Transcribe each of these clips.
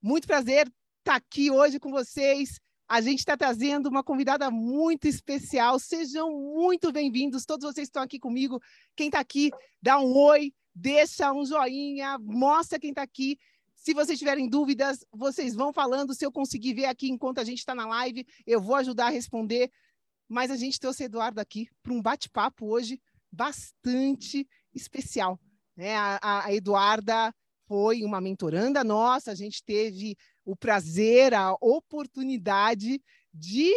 Muito prazer estar tá aqui hoje com vocês. A gente está trazendo uma convidada muito especial. Sejam muito bem-vindos, todos vocês que estão aqui comigo. Quem está aqui, dá um oi, deixa um joinha, mostra quem está aqui. Se vocês tiverem dúvidas, vocês vão falando. Se eu conseguir ver aqui enquanto a gente está na live, eu vou ajudar a responder. Mas a gente trouxe Eduardo aqui para um bate-papo hoje bastante especial. Né? A, a Eduarda foi uma mentoranda nossa, a gente teve o prazer, a oportunidade de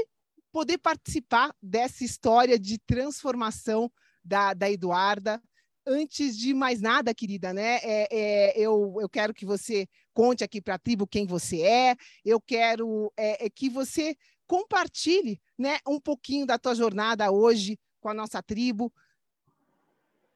poder participar dessa história de transformação da, da Eduarda. Antes de mais nada, querida, né? É, é, eu, eu quero que você conte aqui para a tribo quem você é, eu quero é, é, que você compartilhe né, um pouquinho da tua jornada hoje com a nossa tribo,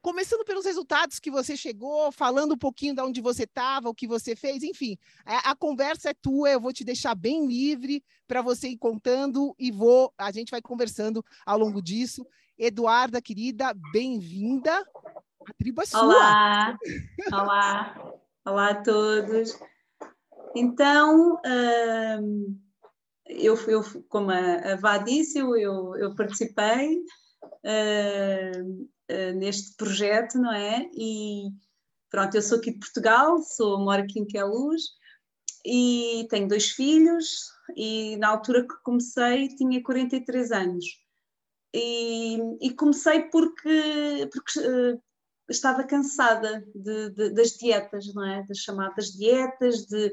começando pelos resultados que você chegou, falando um pouquinho de onde você estava, o que você fez, enfim. A, a, conversa é tua, eu vou te deixar bem livre para você ir contando e vou, a gente vai conversando ao longo disso. Eduarda, querida, bem-vinda. A tribo é sua. Olá, olá, olá a todos. Então, hum, eu, eu, como a Vá disse, eu, eu, eu participei. Hum, uh, neste projeto, não é? E pronto, eu sou aqui de Portugal, sou, moro aqui em Queluz e tenho dois filhos e na altura que comecei tinha 43 anos. E, e comecei porque, porque uh, estava cansada de, de, das dietas, não é? Das chamadas dietas, de,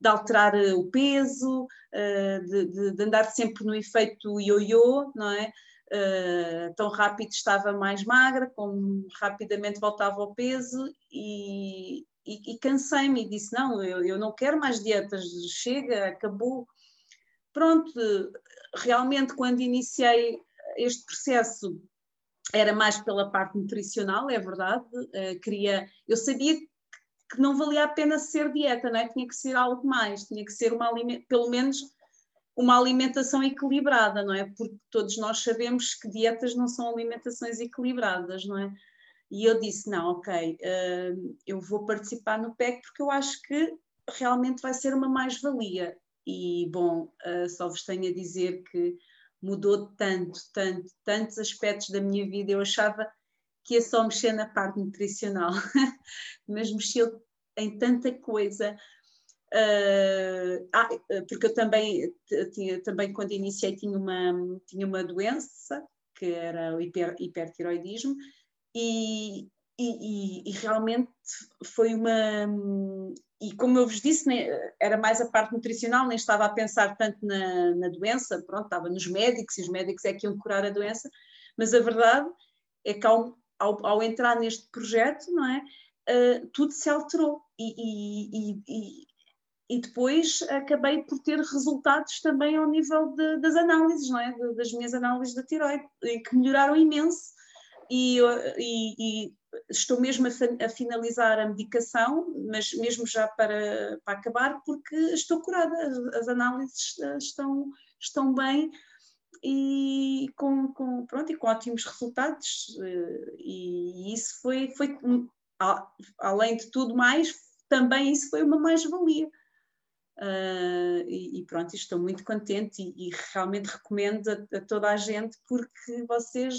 de alterar o peso, de, de, andar sempre no efeito ioiô, não é? Uh, tão rápido estava mais magra, como rapidamente voltava ao peso e, e, e cansei-me e disse, não, eu, eu não quero mais dietas, chega, acabou. Pronto, realmente quando iniciei este processo era mais pela parte nutricional, é verdade, uh, queria, eu sabia que não valia a pena ser dieta, não é? tinha que ser algo mais, tinha que ser uma pelo menos uma alimentação equilibrada, não é? Porque todos nós sabemos que dietas não são alimentações equilibradas, não é? E eu disse: não, ok, uh, eu vou participar no PEC porque eu acho que realmente vai ser uma mais-valia. E, bom, uh, só vos tenho a dizer que mudou tanto, tanto, tantos aspectos da minha vida. Eu achava que ia só mexer na parte nutricional, mas mexeu em tanta coisa. Uh, ah, porque eu também, tinha, também quando iniciei tinha uma, tinha uma doença que era o hiper, hipertiroidismo e, e, e, realmente foi uma e como eu vos disse né, era mais a parte nutricional nem estava a pensar tanto na, na doença pronto estava nos médicos e os médicos é que iam curar a doença mas a verdade é que ao, ao, ao entrar neste projeto não é uh, tudo se alterou e, e, e depois acabei por ter resultados também ao nível de, das análises, não é? De, das minhas análises da tiroide, que melhoraram imenso. E, e, e estou mesmo a, a, finalizar a medicação, mas mesmo já para, para acabar, porque estou curada, as, análises estão, estão bem e com, com, pronto, e com ótimos resultados. Uh, e, isso foi, foi além de tudo mais, também isso foi uma mais-valia. Uh, e, e, pronto, estou muito contente e, e realmente recomendo a, a, toda a gente porque vocês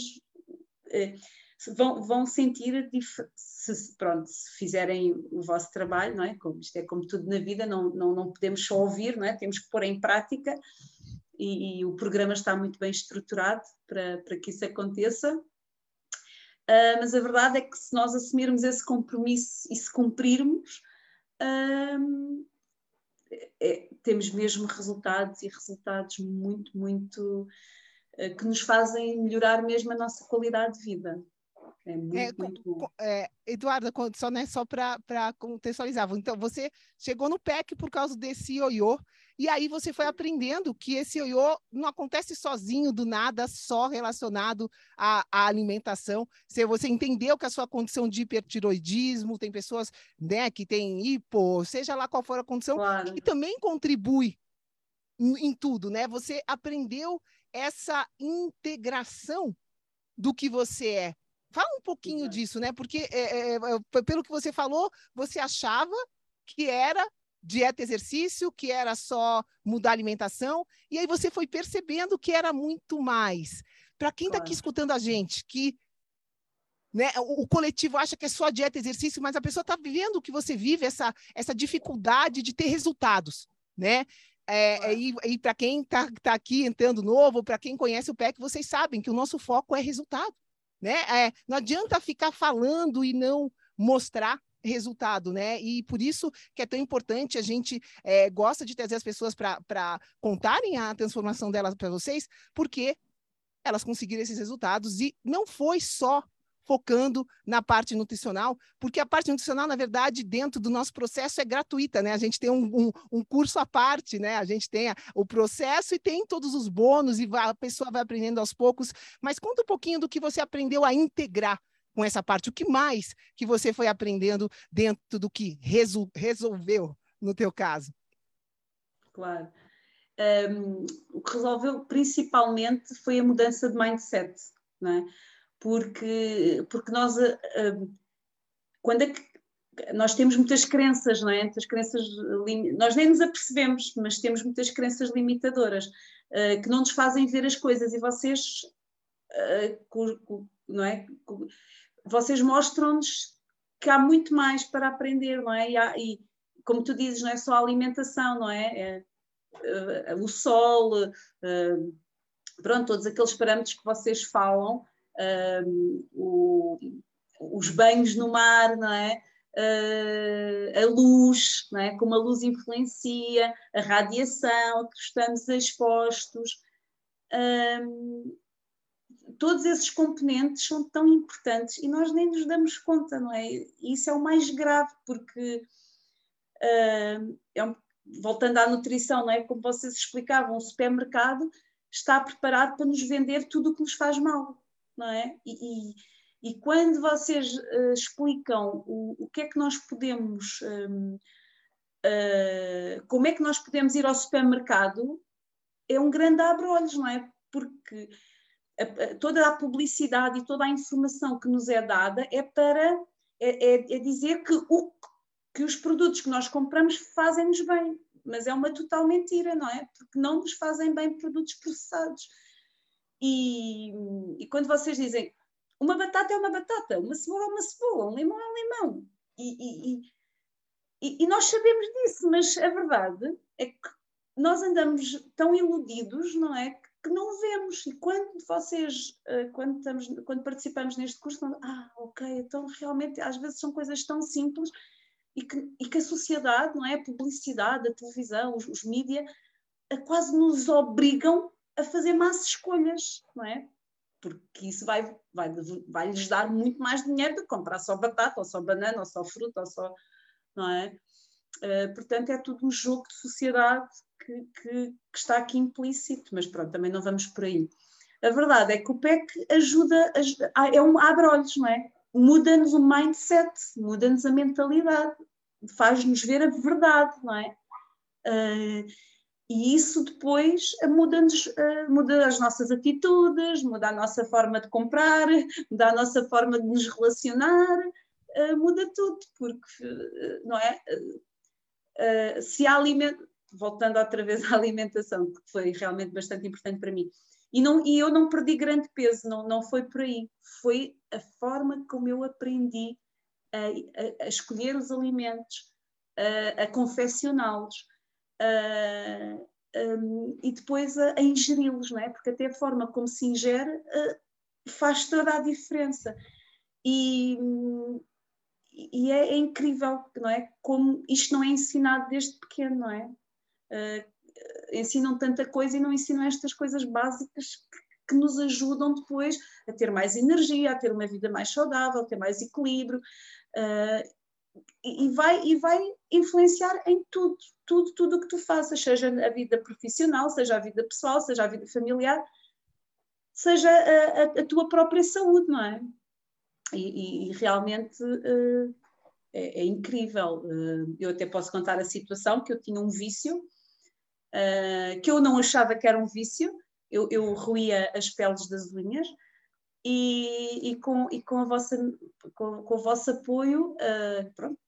uh, vão, vão sentir se, pronto, se fizerem o vosso trabalho, não é? Como, isto é como tudo na vida, não, não, não podemos só ouvir, não é? Temos que pôr em prática e, e o programa está muito bem estruturado para, para que isso aconteça. Uh, mas a verdade é que se nós assumirmos esse compromisso e se cumprirmos, uh, é, temos mesmo resultados e resultados muito, muito uh, que nos fazem melhorar mesmo a nossa qualidade de vida. É muito, é, muito bom. É, Eduarda, só, né, só para contextualizar, então você chegou no PEC por causa desse ioiô, e aí você foi aprendendo que esse ioiô não acontece sozinho, do nada, só relacionado à, à alimentação. Você, você entendeu que a sua condição de hipertiroidismo, tem pessoas né, que têm hipo, seja lá qual for a condição, claro. que também contribui em, em tudo, né? Você aprendeu essa integração do que você é. Fala um pouquinho disso, né? Porque, é, é, é, pelo que você falou, você achava que era dieta exercício, que era só mudar a alimentação, e aí você foi percebendo que era muito mais. Para quem está aqui escutando a gente, que né, o, o, coletivo acha que é só dieta exercício, mas a pessoa está vivendo que você vive, essa, essa dificuldade de ter resultados, né? É. E, e para quem está tá aqui entrando novo, para quem conhece o PEC, vocês sabem que o nosso foco é resultado. Né? É, não adianta ficar falando e não mostrar resultado, né? E por isso que é tão importante, a gente é, gosta de trazer as pessoas para contarem a transformação delas para vocês, porque elas conseguiram esses resultados e não foi só focando na parte nutricional, porque a parte nutricional, na verdade, dentro do nosso processo é gratuita, né? A gente tem um, um, um curso à parte, né? A gente tem a, o processo e tem todos os bônus e vai, a pessoa vai aprendendo aos poucos. Mas conta um pouquinho do que você aprendeu a integrar com essa parte. O que mais que você foi aprendendo dentro do que resol resolveu no teu caso? Claro. Um, o que resolveu principalmente foi a mudança de mindset, não é? porque, porque nós, uh, quando é nós temos muitas crenças, não é? Muitas crenças, nós nem nos apercebemos, mas temos muitas crenças limitadoras uh, que não nos fazem ver as coisas e vocês, uh, não é? Vocês mostram-nos que há muito mais para aprender, não é? E, há, e, como tu dizes, não é só a alimentação, não é? é o sol, pronto, todos aqueles parâmetros que vocês falam, um, o, os banhos no mar, não é? A luz, não é? como a luz influencia, a radiação a que estamos expostos. Todos esses componentes são tão importantes e nós nem nos damos conta, não é? E isso é o mais grave, porque uh, é um, voltando à nutrição, não é? Como vocês explicavam, o supermercado está preparado para nos vender tudo o que nos faz mal não é? E, e, e quando vocês uh, explicam o, o que é que nós podemos, um, uh, eh, como é que nós podemos ir ao supermercado, é um grande abre-olhos, não é? Porque a, toda a publicidade e toda a informação que nos é dada é para é, é, é dizer que, o, que os produtos que nós compramos fazem-nos bem, mas é uma total mentira, não é? Porque não nos fazem bem produtos processados. E, e quando vocês dizem uma batata é uma batata, uma cebola é uma cebola, um limão é um limão, e, e, e, e nós sabemos disso, mas a verdade é que nós andamos tão iludidos, não é? Que não vemos. E quando vocês, eh, quando, estamos, quando participamos neste curso, ah, ok, então realmente às vezes são coisas tão simples e que, e que a sociedade, não é? A publicidade, a televisão, os, os mídias, quase nos obrigam a fazer más escolhas, não é? Porque isso vai, vai, vai lhes dar muito mais dinheiro do que comprar só batata, ou só banana, ou só fruta, ou só. Não é? Uh, portanto, é tudo um jogo de sociedade que, que, que, está aqui implícito, mas pronto, também não vamos por aí. A verdade é que o PEC ajuda, ajuda é um abre-olhos, não é? Muda-nos o mindset, muda-nos a mentalidade, faz-nos ver a verdade, não é? Uh, e isso depois muda, muda as nossas atitudes, muda a nossa forma de comprar, muda a nossa forma de nos relacionar, muda tudo, porque não é? Se a alimenta, voltando outra vez à alimentação, que foi realmente bastante importante para mim, e, não, e eu não perdi grande peso, não, não foi por aí, foi a forma como eu aprendi a, a, a escolher os alimentos, a, a confeccioná-los e depois a, ingeri-los, não é? Porque até a forma como se ingere uh, faz toda a diferença. E, e é, é, incrível, não é? Como isto não é ensinado desde pequeno, não é? Uh, ensinam tanta coisa e não ensinam estas coisas básicas que, que, nos ajudam depois a ter mais energia, a ter uma vida mais saudável, a ter mais equilíbrio. Uh, e, vai, e vai influenciar em tudo, tudo, tudo o que tu faças, seja a vida profissional, seja a vida pessoal, seja a vida familiar, seja a, a, a tua própria saúde, não é? E, e realmente uh, é, é, incrível. Uh, eu até posso contar a situação que eu tinha um vício, uh, que eu não achava que era um vício, eu, eu ruía as peles das unhas, e, e, com, e com, a vossa, com, com o vosso apoio, uh, pronto,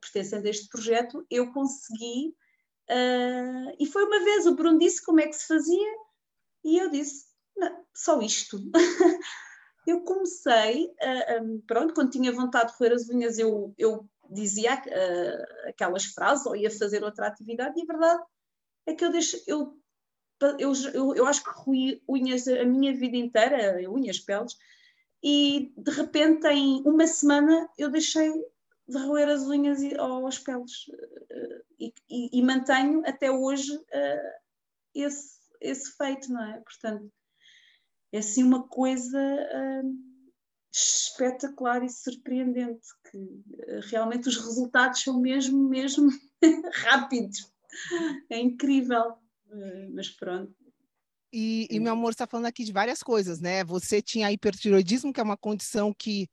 pertencendo a este projeto, eu consegui. Uh, e foi uma vez, o Bruno disse como é que se fazia, e eu disse: só isto. eu comecei, um, pronto, quando tinha vontade de roer as unhas, eu, eu dizia aquelas frases ou ia fazer outra atividade, e a verdade é que eu, deixo, eu eu, eu, eu acho que ruí unhas a minha vida inteira, unhas, peles, e de repente em uma semana eu deixei de roer as unhas ou as peles e, e, e mantenho até hoje uh, esse, esse feito, não é? Portanto, é assim uma coisa uh, espetacular e surpreendente, que uh, realmente os resultados são mesmo, mesmo rápidos. É incrível. É, mas pronto. E, e, meu amor, está falando aqui de várias coisas, né? Você tinha hipertiroidismo, que é uma condição que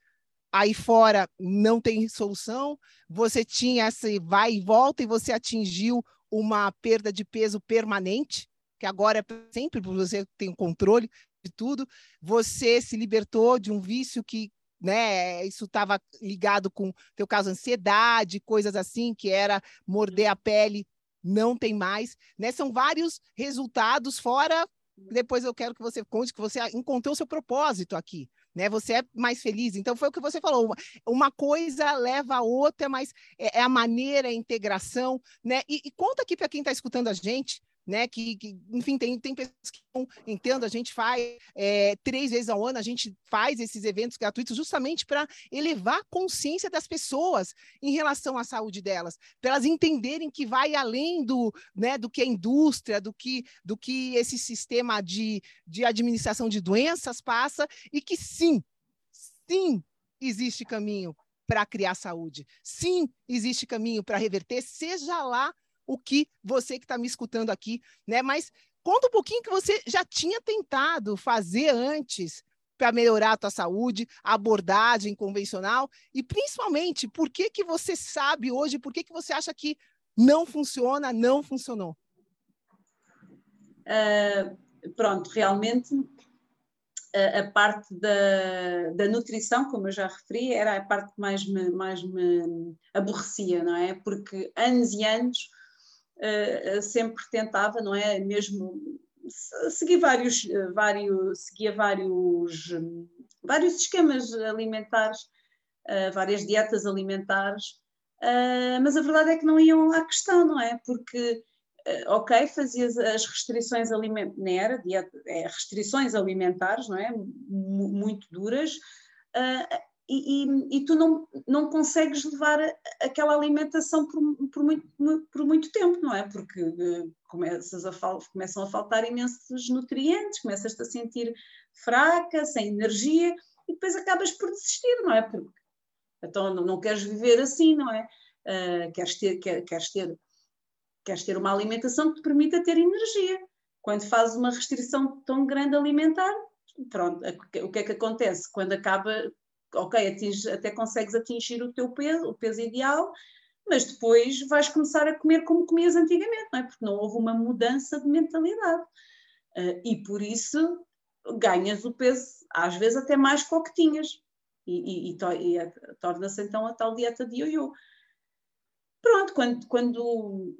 aí fora não tem solução. Você tinha esse vai e volta e você atingiu uma perda de peso permanente, que agora é sempre, porque você tem o controle de tudo. Você se libertou de um vício que, né, isso estava ligado com teu caso ansiedade, coisas assim, que era morder a pele não tem mais, né? São vários resultados fora. Depois eu quero que você conte que você encontrou seu propósito aqui, né? Você é mais feliz. Então foi o que você falou. Uma, uma coisa leva a outra, mas é, é a maneira, a integração, né? E, e conta aqui para quem está escutando a gente, né? Que, que, enfim, tem, tem pessoas que não entendo, a gente faz é, três vezes ao ano, a gente faz esses eventos gratuitos justamente para elevar a consciência das pessoas em relação à saúde delas, para elas entenderem que vai além do, né, do que a indústria, do que, do que esse sistema de, de administração de doenças passa, e que sim, sim, existe caminho para criar saúde. Sim, existe caminho para reverter, seja lá o que você que está me escutando aqui, né? Mas conta um pouquinho que você já tinha tentado fazer antes para melhorar a tua saúde, a abordagem convencional e principalmente por que que você sabe hoje, por que que você acha que não funciona, não funcionou? Uh, pronto, realmente a, a parte da, da, nutrição, como eu já referi, era a parte que mais me, mais me aborrecia, não é? Porque anos e anos uh, sempre tentava, não é? Mesmo seguir vários, vários, seguia vários, vários esquemas alimentares, uh, várias dietas alimentares, uh, mas a verdade é que não iam à questão, não é? Porque, uh, ok, fazias as restrições alimentares, não era dieta, é, restrições alimentares, não é? M muito duras, e, e, e, tu não, não consegues levar aquela alimentação por, por, muito, por muito tempo, não é? Porque uh, começas a fal, começam a faltar imensos nutrientes, começas-te a sentir fraca, sem energia, e depois acabas por desistir, não é? Porque então não, não queres viver assim, não é? Uh, queres, ter, quer, queres, ter, queres ter uma alimentação que te permita ter energia. Quando fazes uma restrição tão grande alimentar, pronto, o que é que acontece? Quando acaba ok, atinge, até consegues atingir o teu peso, o peso ideal, mas depois vais começar a comer como comias antigamente, não é? Porque não houve uma mudança de mentalidade. Uh, e por isso ganhas o peso, às vezes até mais que o que tinhas. E, e, e, e torna-se então a tal dieta de ioiô. Pronto, quando, quando,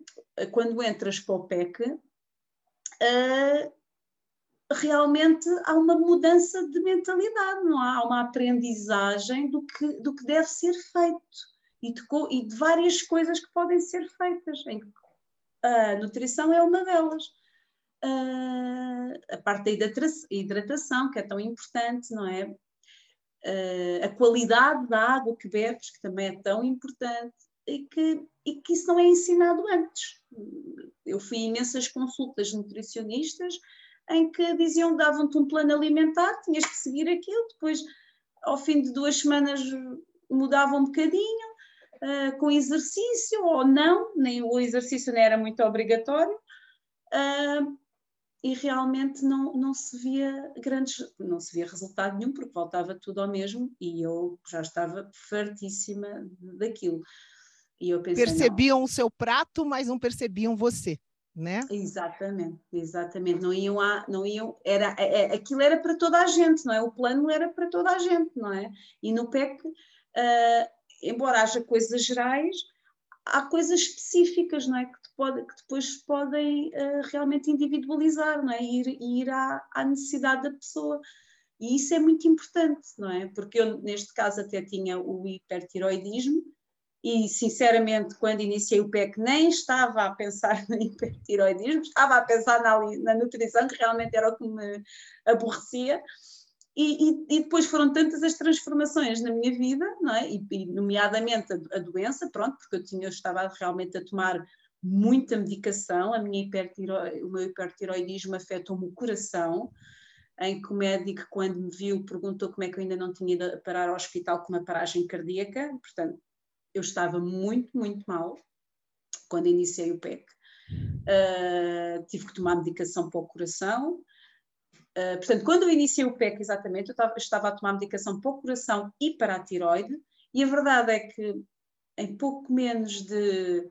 quando entras para o PEC, uh, realmente há uma mudança de mentalidade, não há? Uma aprendizagem do que, do que deve ser feito e de, e de várias coisas que podem ser feitas. A nutrição é uma delas. Uh, a parte da hidratação, que é tão importante, não é? Uh, a qualidade da água que bebes, que também é tão importante, e que, e que isso não é ensinado antes. Eu fui imensas consultas nutricionistas em que diziam, davam-te um plano alimentar, tinhas que seguir aquilo, depois ao fim de duas semanas mudavam um bocadinho, uh, com exercício ou não, nem o exercício nem era muito obrigatório, uh, e realmente não, não se via grandes, não se via resultado nenhum, porque voltava tudo ao mesmo e eu já estava fartíssima daquilo. E eu pensei, percebiam não. o seu prato, mas não percebiam você. Né? Exatamente, exatamente. Não iam a, não iam, era, é, é, aquilo era para toda a gente, não é? O plano era para toda a gente, não é? E no PEC, uh, embora haja coisas gerais, há coisas específicas, não é? Que, pode, que depois podem uh, realmente individualizar, não é? Ir, ir à, à necessidade da pessoa. E isso é muito importante, não é? Porque eu, neste caso, até tinha o hipertiroidismo, e sinceramente, quando iniciei o PEC, nem estava a pensar no hipertiroidismo, estava a pensar na, na nutrição, que realmente era o que me aborrecia. E, e, e, depois foram tantas as transformações na minha vida, não é? E, e nomeadamente a, a, doença, pronto, porque eu tinha eu estava realmente a tomar muita medicação, a minha hipertiro, o meu hipertiroidismo afetou-me o coração, em que o médico, quando me viu, perguntou como é que eu ainda não tinha ido parar ao hospital com uma paragem cardíaca, portanto, eu estava muito, muito mal quando iniciei o PEC. Uh, tive que tomar medicação para o coração, Uh, portanto, quando eu iniciei o PEC, exatamente, eu estava, estava, a tomar medicação para o coração e para a tiroide, e a verdade é que em pouco menos de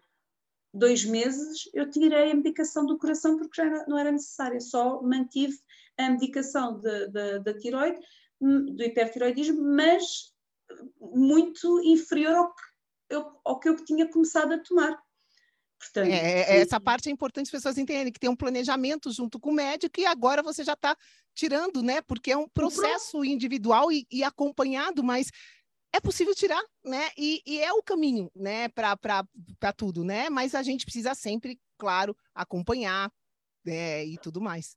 dois meses eu tirei a medicação do coração porque já não era necessária, só mantive a medicação da tiroide, do hipertiroidismo, mas muito inferior ao que, eu, ao que eu tinha começado a tomar. Portanto, é, é essa parte é importante as pessoas entenderem que tem um planejamento junto com o médico e agora você já está tirando, né? Porque é um processo individual e, e acompanhado, mas é possível tirar, né? E, e é o caminho, né? Para tudo, né? Mas a gente precisa sempre, claro, acompanhar né? e tudo mais.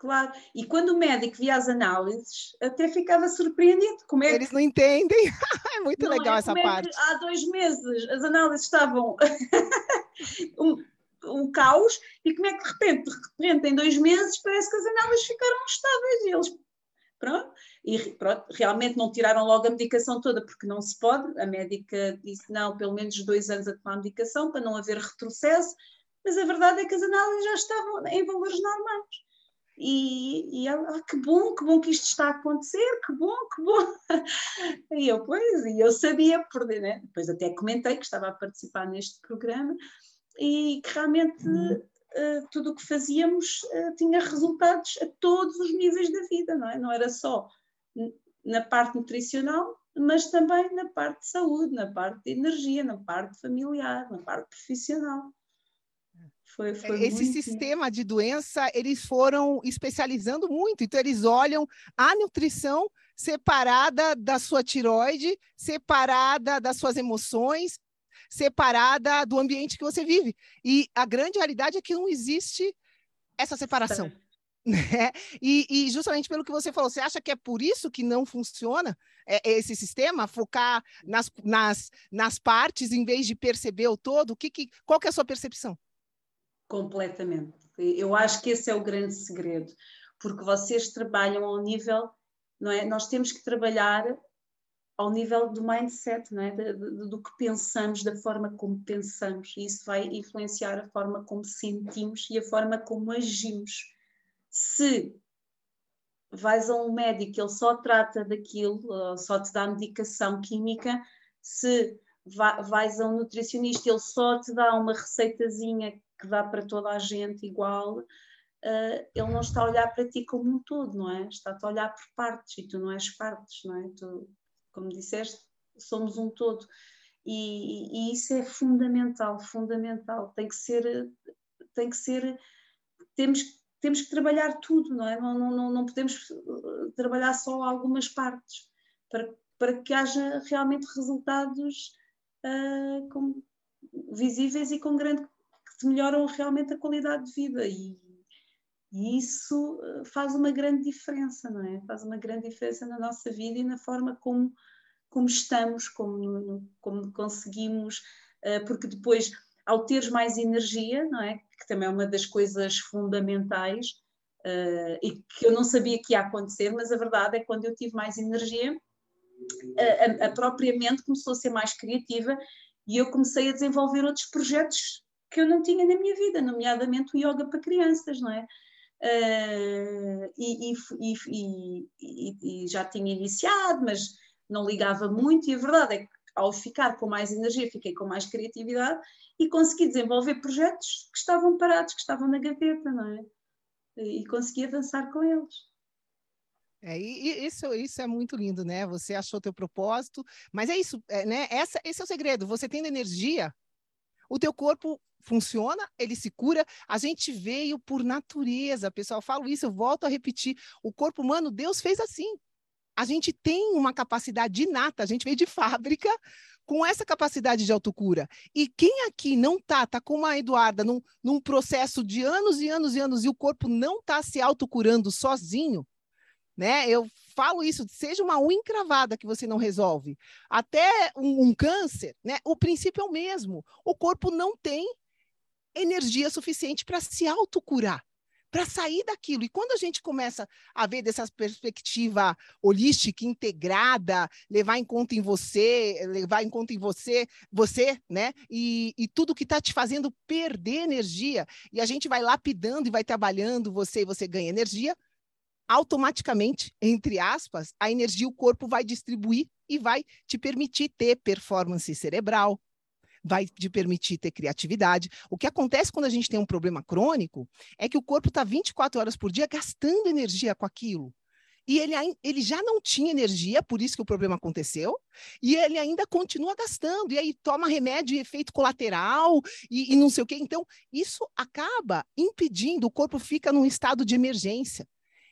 Claro, e quando o médico via as análises, até ficava surpreendido. Como é que... Eles não entendem, é muito não legal é? essa é parte. há dois meses as análises estavam um, um, caos, e como é que de repente, de repente, em dois meses, parece que as análises ficaram estáveis e eles. Pronto, e pronto, realmente não tiraram logo a medicação toda, porque não se pode. A médica disse não, pelo menos dois anos a tomar a medicação para não haver retrocesso, mas a verdade é que as análises já estavam em valores normais. E, e ela, ah, que bom, que bom que isto está a acontecer, que bom, que bom. E eu, pois, e eu sabia, perder, né? depois até comentei que estava a participar neste programa e que realmente uh, tudo o que fazíamos uh, tinha resultados a todos os níveis da vida, não é? Não era só na parte nutricional, mas também na parte de saúde, na parte de energia, na parte familiar, na parte profissional. Foi, foi Esse muito... sistema de doença, eles foram especializando muito. Então, eles olham a nutrição separada da sua tiroide, separada das suas emoções, separada do ambiente que você vive. E a grande realidade é que não existe essa separação. Né? E, e, justamente pelo que você falou, você acha que é por isso que não funciona é, esse sistema, focar nas, nas, nas partes em vez de perceber o todo? O que, que, qual que é a sua percepção? Completamente. Eu acho que esse é o grande segredo, porque vocês trabalham ao nível, não é? Nós temos que trabalhar ao nível do mindset, não é? Do, do que pensamos, da forma como pensamos, e isso vai influenciar a forma como sentimos e a forma como agimos. Se vais a um médico, ele só trata daquilo, só te dá medicação química, se vais a um nutricionista, ele só te dá uma receitazinha que dá para toda a gente igual, uh, ele não está a olhar para ti como um todo, não é? Está-te a olhar por partes e tu não és partes, não é? Tu, como disseste, somos um todo. E, e, isso é fundamental, fundamental. Tem que ser, tem que ser, temos, temos que trabalhar tudo, não é? Não, não, não podemos uh, trabalhar só algumas partes para, para que haja realmente resultados uh, com, visíveis e com grande que melhoram realmente a qualidade de vida e, e isso uh, faz uma grande diferença, não é? Faz uma grande diferença na nossa vida e na forma como, como estamos, como, como conseguimos, uh, porque depois, ao teres mais energia, não é? Que também é uma das coisas fundamentais uh, e que eu não sabia que ia acontecer, mas a verdade é que quando eu tive mais energia, a, a, própria mente começou a ser mais criativa e eu comecei a desenvolver outros projetos que eu não tinha na minha vida, nomeadamente o yoga para crianças, não é? Uh, e, e, e, e, já tinha iniciado, mas não ligava muito, e a verdade é que ao ficar com mais energia, fiquei com mais criatividade e consegui desenvolver projetos que estavam parados, que estavam na gaveta, não é? E consegui avançar com eles. É, e, isso, isso é muito lindo, né? Você achou teu propósito, mas é isso, é, né? Essa, esse é o segredo. Você tendo energia, o teu corpo funciona, ele se cura. A gente veio por natureza, pessoal. Falo isso, eu volto a repetir. O corpo humano, Deus fez assim. A gente tem uma capacidade inata, a gente veio de fábrica com essa capacidade de autocura. E quem aqui não tá, tá como a Eduarda, num, num processo de anos e anos e anos, e o corpo não tá se autocurando sozinho, né? Eu falo isso, seja uma unha encravada que você não resolve, até um, um câncer, né? O princípio é o mesmo. O corpo não tem energia suficiente para se autocurar, para sair daquilo. E quando a gente começa a ver dessa perspectiva holística, integrada, levar em conta em você, levar em conta em você, você, né? E, e tudo que está te fazendo perder energia, e a gente vai lapidando e vai trabalhando você e você ganha energia, automaticamente, entre aspas, a energia o corpo vai distribuir e vai te permitir ter performance cerebral, vai te permitir ter criatividade. O que acontece quando a gente tem um problema crônico é que o corpo está 24 horas por dia gastando energia com aquilo. E ele, ele já não tinha energia, por isso que o problema aconteceu, e ele ainda continua gastando, e aí toma remédio e efeito colateral, e, e não sei o quê. Então, isso acaba impedindo, o corpo fica num estado de emergência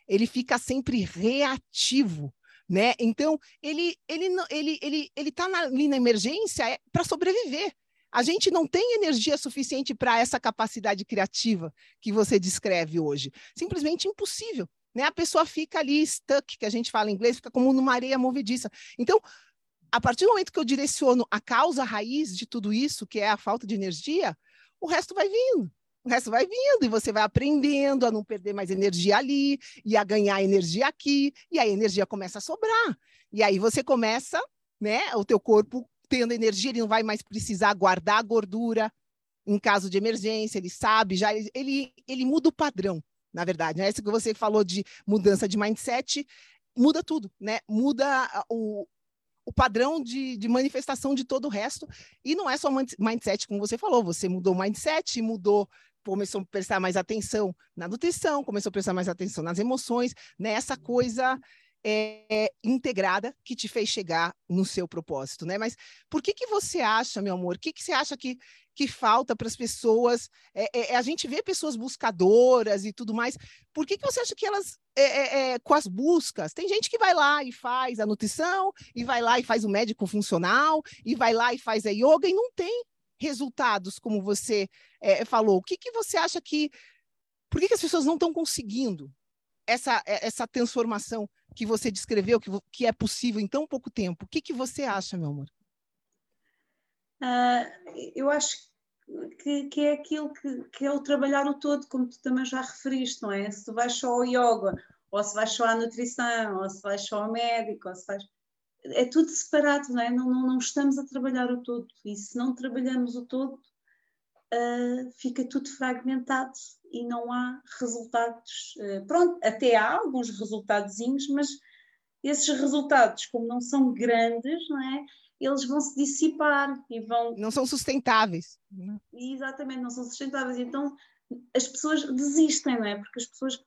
ele fica sempre reativo, né? Então, ele ele ele ele ele tá na, ali na emergência é, para sobreviver. A gente não tem energia suficiente para essa capacidade criativa que você descreve hoje. Simplesmente impossível, né? A pessoa fica ali stuck, que a gente fala em inglês, fica como numa areia movediça. Então, a partir do momento que eu direciono a causa raiz de tudo isso, que é a falta de energia, o resto vai vindo o resto vai vindo e você vai aprendendo a não perder mais energia ali e a ganhar energia aqui, e a energia começa a sobrar. E aí você começa, né, o teu corpo tendo energia, ele não vai mais precisar guardar gordura em caso de emergência, ele sabe, já ele, ele muda o padrão, na verdade, né? Isso que você falou de mudança de mindset, muda tudo, né? Muda o, o padrão de, de, manifestação de todo o resto. E não é só mindset, como você falou, você mudou o mindset, mudou começou a prestar mais atenção na nutrição, começou a prestar mais atenção nas emoções, nessa coisa é, integrada que te fez chegar no seu propósito, né? Mas por que que você acha, meu amor? O que que você acha que, que falta para as pessoas? É, é, a gente vê pessoas buscadoras e tudo mais. Por que que você acha que elas, é, é, é, com as buscas, tem gente que vai lá e faz a nutrição, e vai lá e faz o médico funcional, e vai lá e faz a yoga e não tem resultados, como você é, falou. O que, que você acha que. Por que, que as pessoas não estão conseguindo essa, eh, essa transformação que você descreveu, que, que é possível em tão pouco tempo? O que, que você acha, meu amor? Uh, eu acho que, que, é aquilo que, que, é o trabalhar o todo, como tu também já referiste, não é? Se tu vais só ao yoga, ou se vais só à nutrição, ou se vais só ao médico, ou se vais é tudo separado, não é? Não, não, não, estamos a trabalhar o todo. E se não trabalhamos o todo, uh, fica tudo fragmentado e não há resultados. Uh, pronto, até há alguns resultadozinhos, mas esses resultados, como não são grandes, não é? eles vão se dissipar e vão. Não são sustentáveis. Exatamente, não são sustentáveis. Então as pessoas desistem, não é? Porque as pessoas.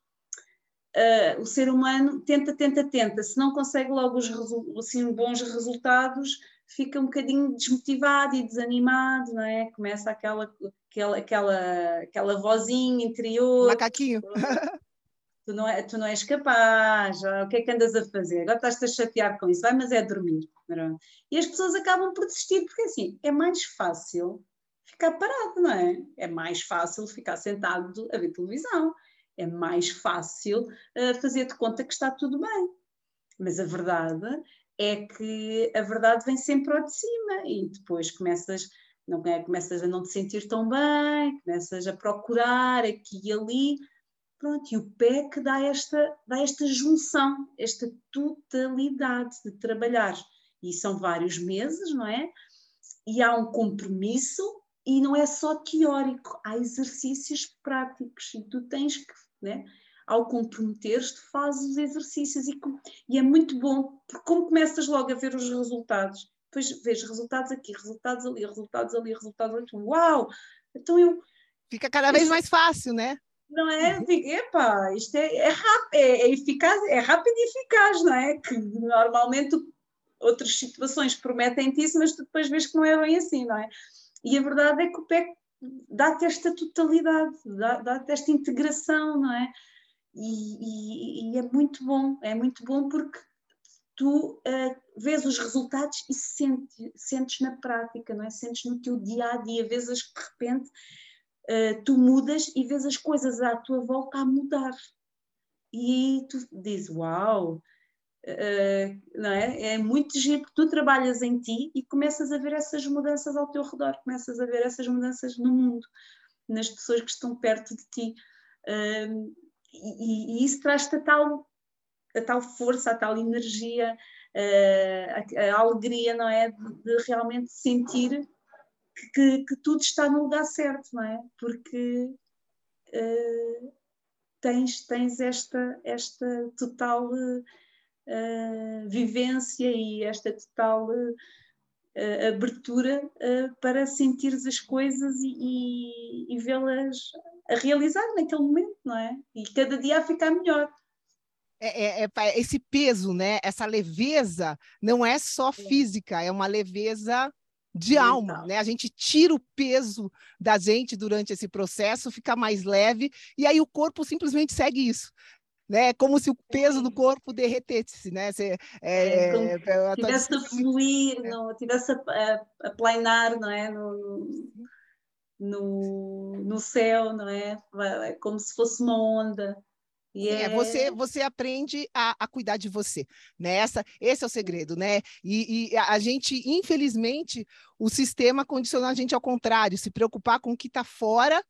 Uh, o ser humano tenta, tenta, tenta. Se não consegue logo os assim, bons resultados, fica um bocadinho desmotivado e desanimado, não é? Começa aquela, aquela, aquela, aquela vozinha interior. Macaquinho. tu não, é, tu não és capaz, o que é que andas a fazer? Agora estás-te a chatear com isso, vai, mas é dormir. E as pessoas acabam por desistir, porque assim, é mais fácil ficar parado, não é? É mais fácil ficar sentado a ver televisão, é mais fácil uh, fazer de conta que está tudo bem. Mas a verdade é que a verdade vem sempre ao de cima e depois começas não é, começas a não te sentir tão bem, começas a procurar aqui e ali, Pronto, e o PEC dá esta, dá esta junção, esta totalidade de trabalhar. E são vários meses, não é? E há um compromisso, e não é só teórico, há exercícios práticos, e tu tens que, né? ao comprometeres-te, fazes os exercícios, e, e é muito bom, porque como começas logo a ver os resultados, depois vês resultados aqui, resultados ali, resultados ali, resultados ali, uau! Então eu. Fica cada vez mais fácil, né? não é? Digo, epá, isto é, é, rápido, é, é, eficaz, é rápido e eficaz, não é? Que normalmente outras situações prometem-te isso, mas tu depois vês que não é bem assim, não é? E a verdade é que o PEC dá-te esta totalidade, dá-te esta integração, não é? E, e, e, é muito bom, é muito bom porque tu uh, vês os resultados e sente, sentes na prática, não é? Sentes no teu dia a dia, vês as que de repente uh, tu mudas e vês as coisas à tua volta a mudar. E tu dizes, uau, não é? É muito giro porque tu trabalhas em ti e começas a ver essas mudanças ao teu redor, começas a ver essas mudanças no mundo, nas pessoas que estão perto de ti. E, isso traz-te a tal, a tal força, a tal energia, uh, a, a, alegria, não é? De, de realmente sentir que, que, tudo está no lugar certo, não é? Porque uh, tens, tens esta, esta total uh, vivência e esta total uh, abertura para sentires as coisas e, e, e vê-las a realizar naquele momento, não é? E cada dia a ficar melhor. É, é, é, esse peso, né? Essa leveza não é só é. física, é uma leveza de alma, né? A gente tira o peso da gente durante esse processo, fica mais leve e aí o corpo simplesmente segue isso. Né? Como se o peso do corpo derretesse, né? Se, é, é, é, tivesse a fluir, não, tivesse a, a, planar, não é? No, no, no céu, não é? é como se fosse uma onda. E é, você, você aprende a, a, cuidar de você, né? Essa, esse é o segredo, né? E, e, a gente, infelizmente, o sistema condiciona a gente ao contrário, se preocupar com o que está fora,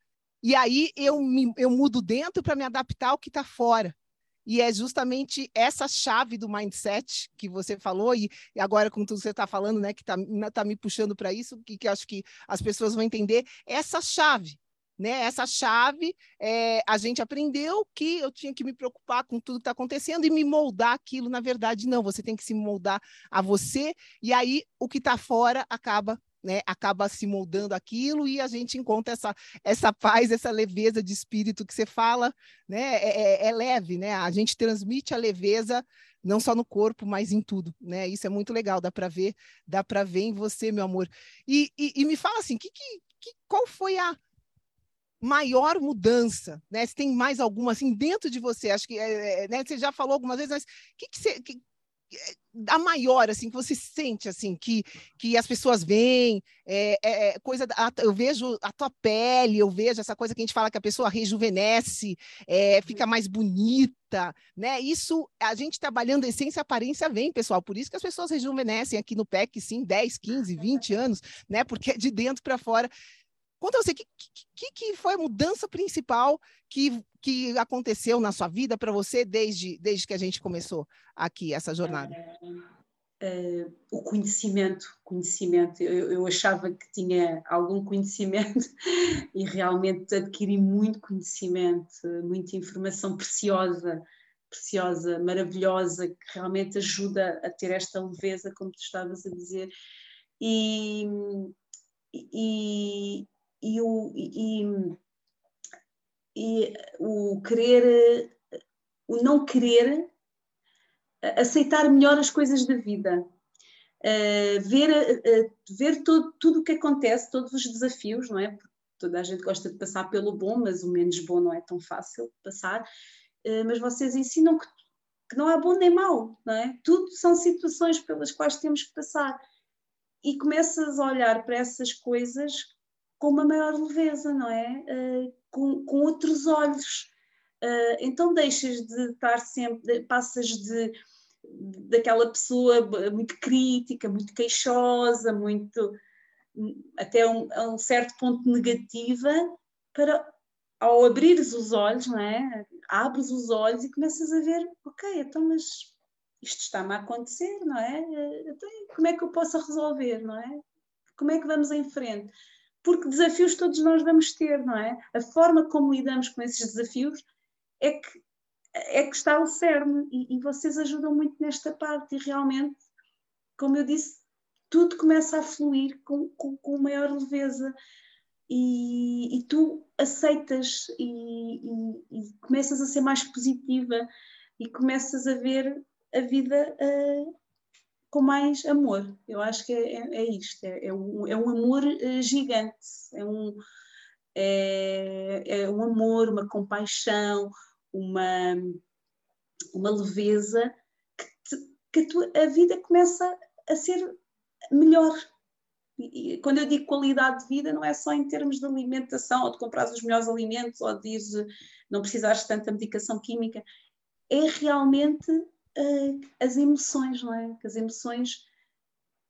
e aí eu, me, eu mudo dentro para me adaptar ao que está fora. E é justamente essa chave do mindset que você falou, e, e agora com tudo que você está falando, né, que está tá me puxando para isso, que, que acho que as pessoas vão entender, essa chave, né? Essa chave, é, a gente aprendeu que eu tinha que me preocupar com tudo que está acontecendo e me moldar aquilo. Na verdade, não, você tem que se moldar a você, e aí o que está fora acaba né, acaba se moldando aquilo e a gente encontra essa, essa paz, essa leveza de espírito que você fala, né, é, é, é leve, né, a gente transmite a leveza não só no corpo, mas em tudo, né, isso é muito legal, dá para ver, dá para ver em você, meu amor. E, e, e me fala assim, que, que, que, qual foi a, maior mudança, né? Se tem mais alguma assim dentro de você, acho que é, é né? você já falou algumas vezes, mas que, que você que, a maior assim que você sente assim que que as pessoas veem é, é, é coisa eu vejo a tua pele eu vejo essa coisa que a gente fala que a pessoa rejuvenesce é, fica mais bonita né? Isso a gente trabalhando essência aparência vem pessoal. Por isso que as pessoas rejuvenescem aqui no PEC sim 10 15 20 anos né? Porque é de dentro para fora Conta você, que, que, que foi a mudança principal que, que aconteceu na sua vida para você desde, desde que a gente começou aqui essa jornada? É, o conhecimento, conhecimento. Eu, eu, achava que tinha algum conhecimento e realmente adquiri muito conhecimento, muita informação preciosa, preciosa, maravilhosa, que realmente ajuda a ter esta leveza, como tu estavas a dizer, E, e, e, o, e, e o querer, o não querer aceitar melhor as coisas da vida. Uh, ver, uh, ver todo, tudo o que acontece, todos os desafios, não é? Toda a gente gosta de passar pelo bom, mas o menos bom não é tão fácil de passar. Uh, mas vocês ensinam que, que, não há bom nem mau, não é? Tudo são situações pelas quais temos que passar. E começas a olhar para essas coisas com uma maior leveza, não é? com, com outros olhos. então deixas de estar sempre, passas de daquela pessoa muito crítica, muito queixosa, muito até um, a um certo ponto negativa, para ao abrires os olhos, não é? Abres os olhos e começas a ver, ok, então mas isto está-me a acontecer, não é? Então, como é que eu posso resolver, não é? Como é que vamos em frente? Porque desafios todos nós vamos ter, não é? A forma como lidamos com esses desafios é que é que está o cerne e, e, vocês ajudam muito nesta parte e realmente, como eu disse, tudo começa a fluir com, com, com maior leveza e, e tu aceitas e, e, começas a ser mais positiva e começas a ver a vida uh, com mais amor. Eu acho que é, é, é isto, é, é, um, é um amor uh, gigante, é um, é, é um amor, uma compaixão, uma, uma leveza que, te, que a, tua, a vida começa a ser melhor. E, quando eu digo qualidade de vida, não é só em termos de alimentação ou de comprar os melhores alimentos ou de não precisares de tanta medicação química, é realmente uh, as emoções, não é? Que as emoções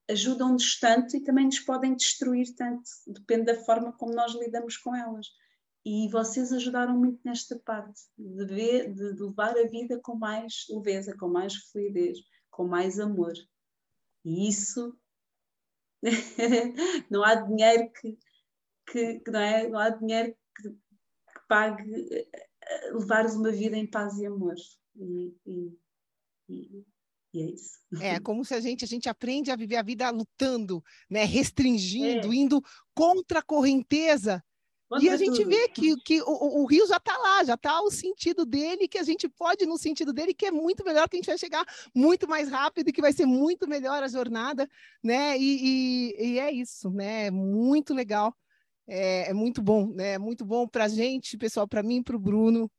ajudam-nos tanto e também nos podem destruir tanto, depende da forma como nós lidamos com elas. E vocês ajudaram muito nesta parte, de, ver, de levar a vida com mais leveza, com mais fluidez, com mais amor. E isso não há dinheiro que, que, que, não, é? não há dinheiro que, que pague eh, levares uma vida em paz e amor. E, e, e, e, é isso. É como se a gente a gente aprende a viver a vida lutando, né, restringindo, é. indo contra a correnteza e a gente vê que, que o, o rio já está lá, já está o sentido dele, que a gente pode no sentido dele, que é muito melhor, que a gente vai chegar muito mais rápido e que vai ser muito melhor a jornada, né? E, e, e é isso, né? Muito legal, é, é muito bom, né? Muito bom para a gente, pessoal, para mim, para o Bruno,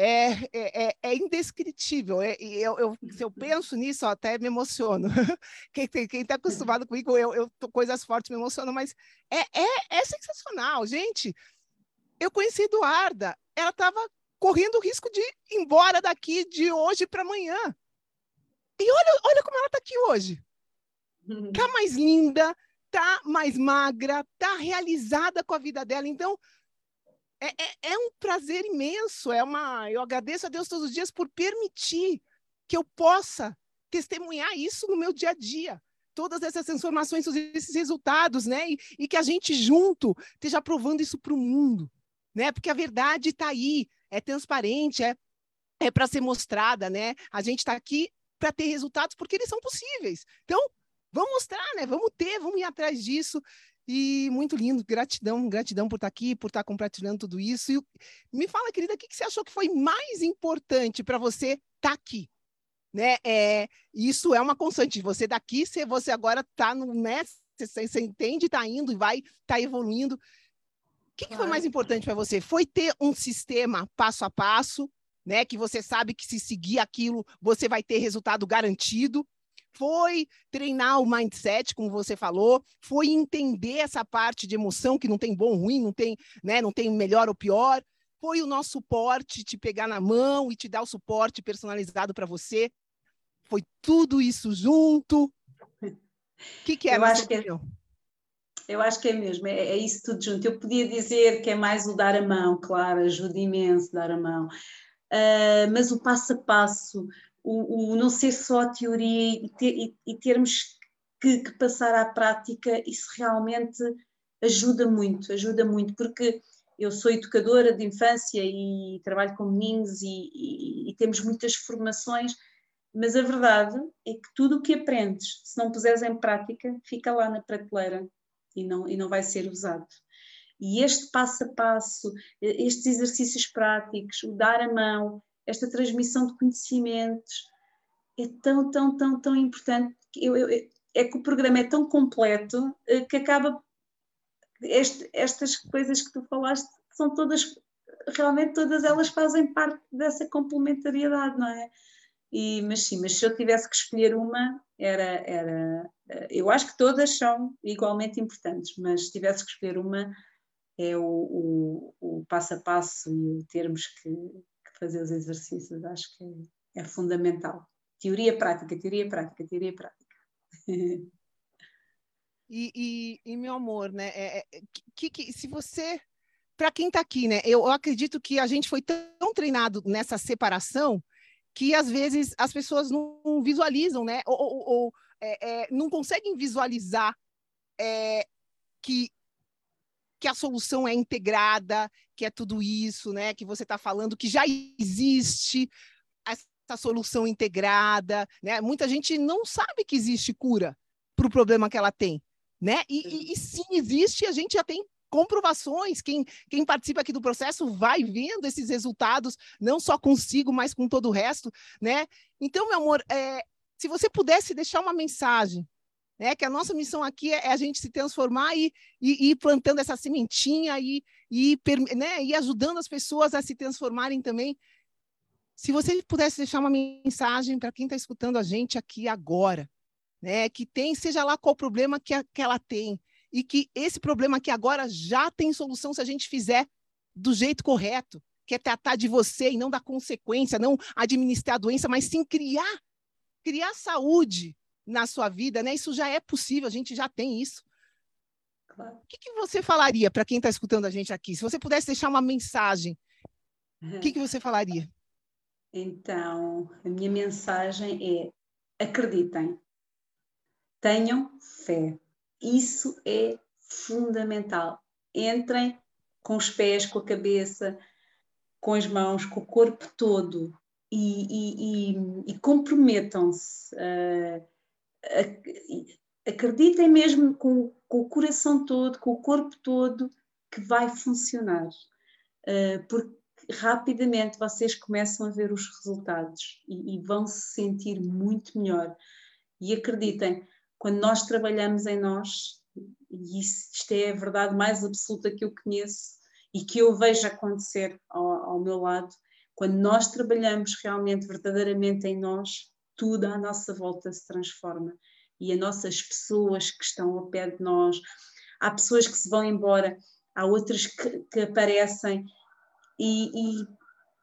é, é, é, é indescritível. É, eu, eu, se eu penso nisso, ó, até me emociono. quem está acostumado comigo, eu, eu coisas fortes me emocionam, mas é, é, é sensacional, gente. Eu conheci a Eduarda, ela estava correndo o risco de ir embora daqui de hoje para amanhã. E olha, olha como ela está aqui hoje. Está mais linda, está mais magra, está realizada com a vida dela. Então, é, é, é, um prazer imenso, é uma. Eu agradeço a Deus todos os dias por permitir que eu possa testemunhar isso no meu dia a dia. Todas essas transformações, esses resultados, né? E, e que a gente junto esteja provando isso para o mundo, né? Porque a verdade está aí, é transparente, é, é para ser mostrada, né? A gente está aqui para ter resultados porque eles são possíveis. Então, vamos mostrar, né? Vamos ter, vamos ir atrás disso. E muito lindo, gratidão, gratidão por estar aqui, por estar compartilhando tudo isso. E me fala, querida, o que você achou que foi mais importante para você estar tá aqui? Né? É, isso é uma constante. Você daqui, você, você agora está no. Né? Você, você entende, está indo e vai, está evoluindo. O que, que foi mais importante para você? Foi ter um sistema passo a passo, né? Que você sabe que se seguir aquilo, você vai ter resultado garantido foi treinar o mindset, como você falou, foi entender essa parte de emoção que não tem bom ruim, não tem, né, não tem melhor ou pior, foi o nosso suporte, te pegar na mão e te dar o suporte personalizado para você. Foi tudo isso junto. O que, que é, eu acho que é, Eu acho que é mesmo, é, é, isso tudo junto. Eu podia dizer que é mais o dar a mão, claro, ajuda imenso dar a mão. Uh, mas o passo a passo, o, o não ser só a teoria e, ter, e, e termos que, que, passar à prática, isso realmente ajuda muito, ajuda muito, porque eu sou educadora de infância e trabalho com meninos e, e, temos muitas formações mas a verdade é que tudo o que aprendes, se não puseres em prática, fica lá na prateleira e não, e não vai ser usado. E este passo a passo, estes exercícios práticos, o dar a mão, esta transmissão de conhecimentos, é tão, tão, tão, tão importante. Eu, eu, é que o programa é tão completo eh, que acaba. Este, estas coisas que tu falaste são todas, realmente todas elas fazem parte dessa complementariedade, não é? E, mas sim, mas se eu tivesse que escolher uma, era, era. Eh, eu acho que todas são igualmente importantes, mas se tivesse que escolher uma, é o, o, o passo a passo e termos que, que, fazer os exercícios, acho que é, fundamental. Teoria prática, teoria prática, teoria prática. E, e, e, meu amor, né? É, é, que, que, se você, para quem está aqui, né? Eu, eu, acredito que a gente foi tão treinado nessa separação que às vezes as pessoas não visualizam, né? Ou, ou, ou é, é, não conseguem visualizar é, que que a solução é integrada, que é tudo isso, né? Que você está falando, que já existe essa solução integrada, né? Muita gente não sabe que existe cura para o problema que ela tem, né? E, e, e sim existe, a gente já tem comprovações. Quem, quem participa aqui do processo vai vendo esses resultados, não só consigo, mas com todo o resto, né? Então, meu amor, é, se você pudesse deixar uma mensagem, né? Que a nossa missão aqui é, é a gente se transformar e, e, e ir plantando essa sementinha e, e, né? e ajudando as pessoas a se transformarem também. Se você pudesse deixar uma mensagem para quem está escutando a gente aqui agora, né? Que tem, seja lá qual problema que, a, que ela tem, e que esse problema aqui agora já tem solução se a gente fizer do jeito correto, que é tratar de você e não da consequência, não administrar a doença, mas sim criar, criar saúde na sua vida, né? Isso já é possível, a gente já tem isso. Claro. O que, que você falaria para quem está escutando a gente aqui? Se você pudesse deixar uma mensagem, o que, que você falaria? Então, a minha mensagem é: acreditem, tenham fé. Isso é fundamental. Entrem com os pés, com a cabeça, com as mãos, com o corpo todo e, e, e, e comprometam-se. Uh, acreditem mesmo com, com, o coração todo, com o corpo todo, que vai funcionar. Uh, porque rapidamente vocês começam a ver os resultados e, e vão se sentir muito melhor. E acreditem, quando nós trabalhamos em nós, e isto é a verdade mais absoluta que eu conheço e que eu vejo acontecer ao, ao meu lado, quando nós trabalhamos realmente, verdadeiramente em nós, tudo à nossa volta se transforma. E as nossas pessoas que estão ao pé de nós, há pessoas que se vão embora, há outras que, que aparecem, e, e,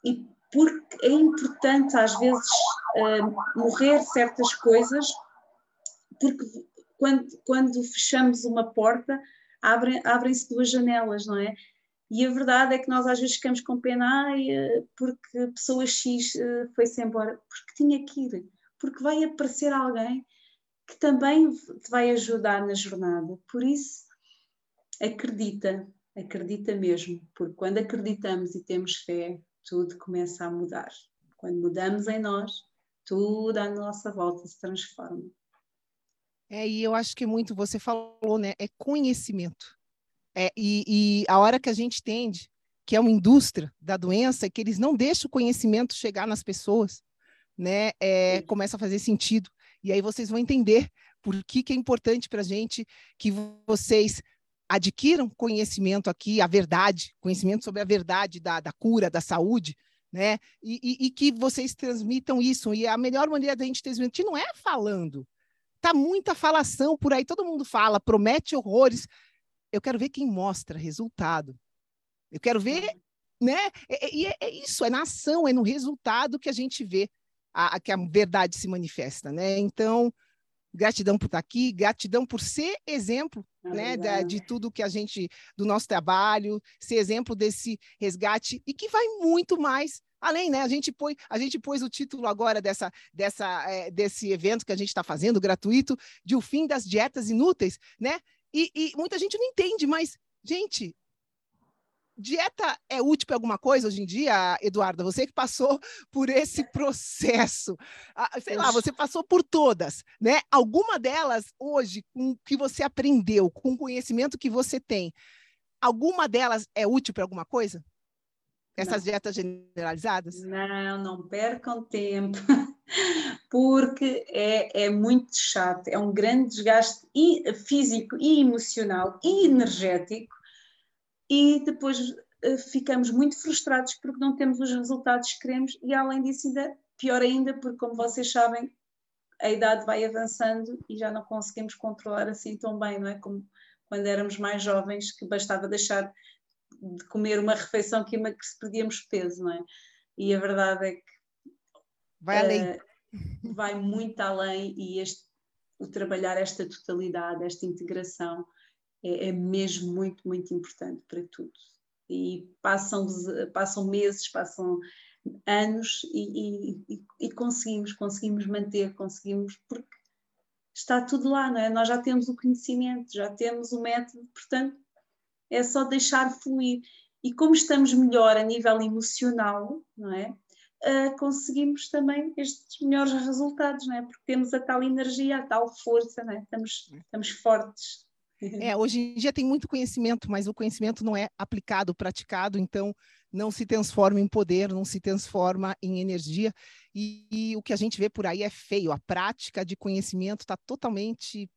e, porque é importante às vezes uh, morrer certas coisas porque quando, quando fechamos uma porta, abrem, abrem-se duas janelas, não é? E a verdade é que nós às vezes ficamos com pena, ai, eh, porque pessoa X eh, foi-se embora, porque tinha que ir, porque vai aparecer alguém que também te vai ajudar na jornada. Por isso, acredita, acredita mesmo, porque quando acreditamos e temos fé, tudo começa a mudar. Quando mudamos em nós, tudo à nossa volta se transforma. É, e eu acho que muito você falou, né? É conhecimento. É, e, e a hora que a gente entende que é uma indústria da doença, que eles não deixam o conhecimento chegar nas pessoas, né? É, começa a fazer sentido. E aí vocês vão entender por que, que é importante para a gente que vocês adquiram conhecimento aqui, a verdade, conhecimento sobre a verdade da, da cura, da saúde, né? E, e, e, que vocês transmitam isso. E a melhor maneira da gente transmitir não é falando, Tá muita falação por aí, todo mundo fala, promete horrores. Eu quero ver quem mostra resultado. Eu quero ver, né? E é, é, é, isso, é na ação, é no resultado que a gente vê a, a, que a verdade se manifesta, né? Então, gratidão por estar aqui, gratidão por ser exemplo, né, da, de tudo que a gente, do nosso trabalho, ser exemplo desse resgate e que vai muito mais Além, né, a gente, põe, a gente pôs o título agora dessa, dessa, é, desse evento que a gente está fazendo, gratuito, de O Fim das Dietas Inúteis, né? E, e muita gente não entende, mas, gente, dieta é útil para alguma coisa hoje em dia, Eduarda? Você que passou por esse processo, sei lá, você passou por todas, né? Alguma delas hoje, com o que você aprendeu, com o conhecimento que você tem, alguma delas é útil para alguma coisa? Essas não. dietas generalizadas? Não, não percam tempo, porque é, é muito chato, é um grande desgaste físico e emocional e energético e depois uh, ficamos muito frustrados porque não temos os resultados que queremos e além disso ainda pior ainda porque como vocês sabem a idade vai avançando e já não conseguimos controlar assim tão bem, não é? Como quando éramos mais jovens que bastava deixar de comer uma refeição que, que se perdíamos peso, não é? E a verdade é que vai além. Uh, vai muito além e este, o trabalhar esta totalidade, esta integração é, é mesmo muito, muito importante para tudo. E passam, passam meses, passam anos e, e, e, conseguimos, conseguimos manter, conseguimos, porque está tudo lá, não é? Nós já temos o conhecimento, já temos o método, portanto, é só deixar fluir. E como estamos melhor a nível emocional, não é? Uh, conseguimos também estes melhores resultados, não é? Porque temos a tal energia, a tal força, não é? Estamos, estamos fortes. É, hoje em dia tem muito conhecimento, mas o conhecimento não é aplicado, praticado, então não se transforma em poder, não se transforma em energia. E, e o que a gente vê por aí é feio. A prática de conhecimento está totalmente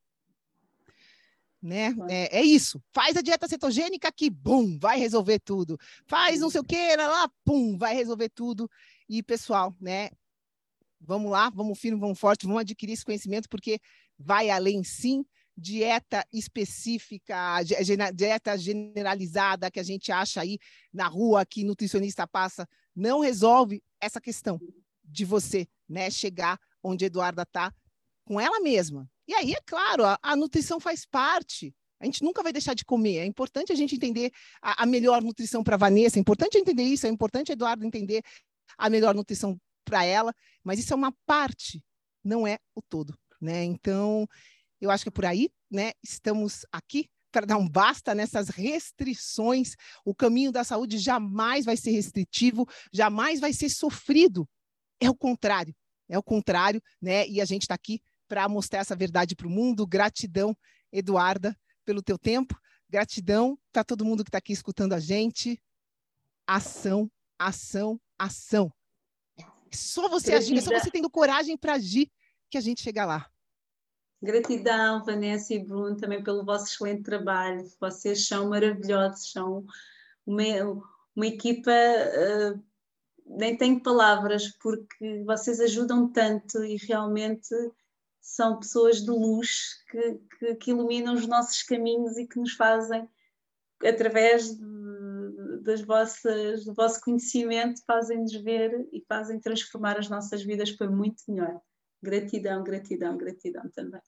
né? É, é, isso. Faz a dieta cetogênica que, bum, vai resolver tudo. Faz não sei o que, lá, pum, vai resolver tudo. E, pessoal, né? Vamos lá, vamos firme, vamos forte, vamos adquirir esse conhecimento, porque vai além sim dieta específica, dieta generalizada que a gente acha aí na rua, que nutricionista passa, não resolve essa questão de você né, chegar onde Eduarda está com ela mesma. E aí, é claro, a, a, nutrição faz parte. A gente nunca vai deixar de comer. É importante a gente entender a, a melhor nutrição para Vanessa, é importante entender isso, é importante Eduardo entender a melhor nutrição para ela, mas isso é uma parte, não é o todo. Né? Então, eu acho que é por aí, né? Estamos aqui para dar um basta nessas restrições. O caminho da saúde jamais vai ser restritivo, jamais vai ser sofrido. É o contrário, é o contrário, né? E a gente está aqui para mostrar essa verdade para o mundo. Gratidão, Eduarda, pelo teu tempo. Gratidão para todo mundo que está aqui escutando a gente. Ação, ação, ação. Só você agindo, é só você tendo coragem para agir que a gente chega lá. Gratidão, Vanessa e Bruno, também pelo vosso excelente trabalho. Vocês são maravilhosos, são uma, uma equipa, uh, nem tenho palavras, porque vocês ajudam tanto e realmente são pessoas de luz que, que, que iluminam os nossos caminhos e que nos fazem, através de, das vossas, do vosso conhecimento, fazem-nos ver e fazem transformar as nossas vidas para muito melhor. Gratidão, gratidão, gratidão também.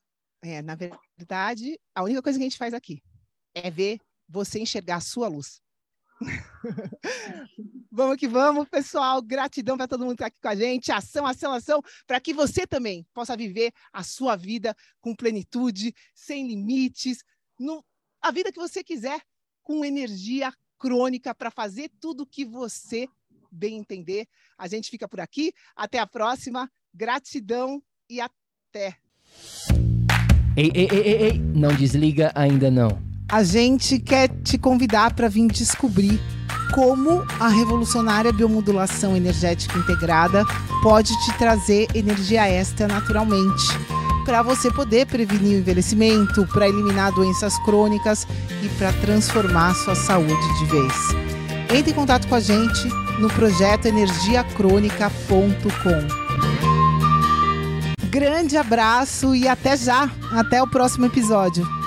É, na verdade, a única coisa que a gente faz aqui é ver você enxergar a sua luz. vamos que vamos, pessoal. Gratidão para todo mundo que está aqui com a gente. Ação, ação, ação, para que você também possa viver a sua vida com plenitude, sem limites, no, a vida que você quiser, com energia crônica para fazer tudo o que você bem entender. A gente fica por aqui. Até a próxima. Gratidão e até. Ei, ei, ei, ei, ei, não desliga ainda não. A gente quer te convidar para vir descobrir como a revolucionária biomodulação energética integrada pode te trazer energia extra naturalmente, para você poder prevenir o envelhecimento, para eliminar doenças crônicas e para transformar sua saúde de vez. Entre em contato com a gente no projeto energiacrônica.com grande abraço e até já. Até o próximo episódio.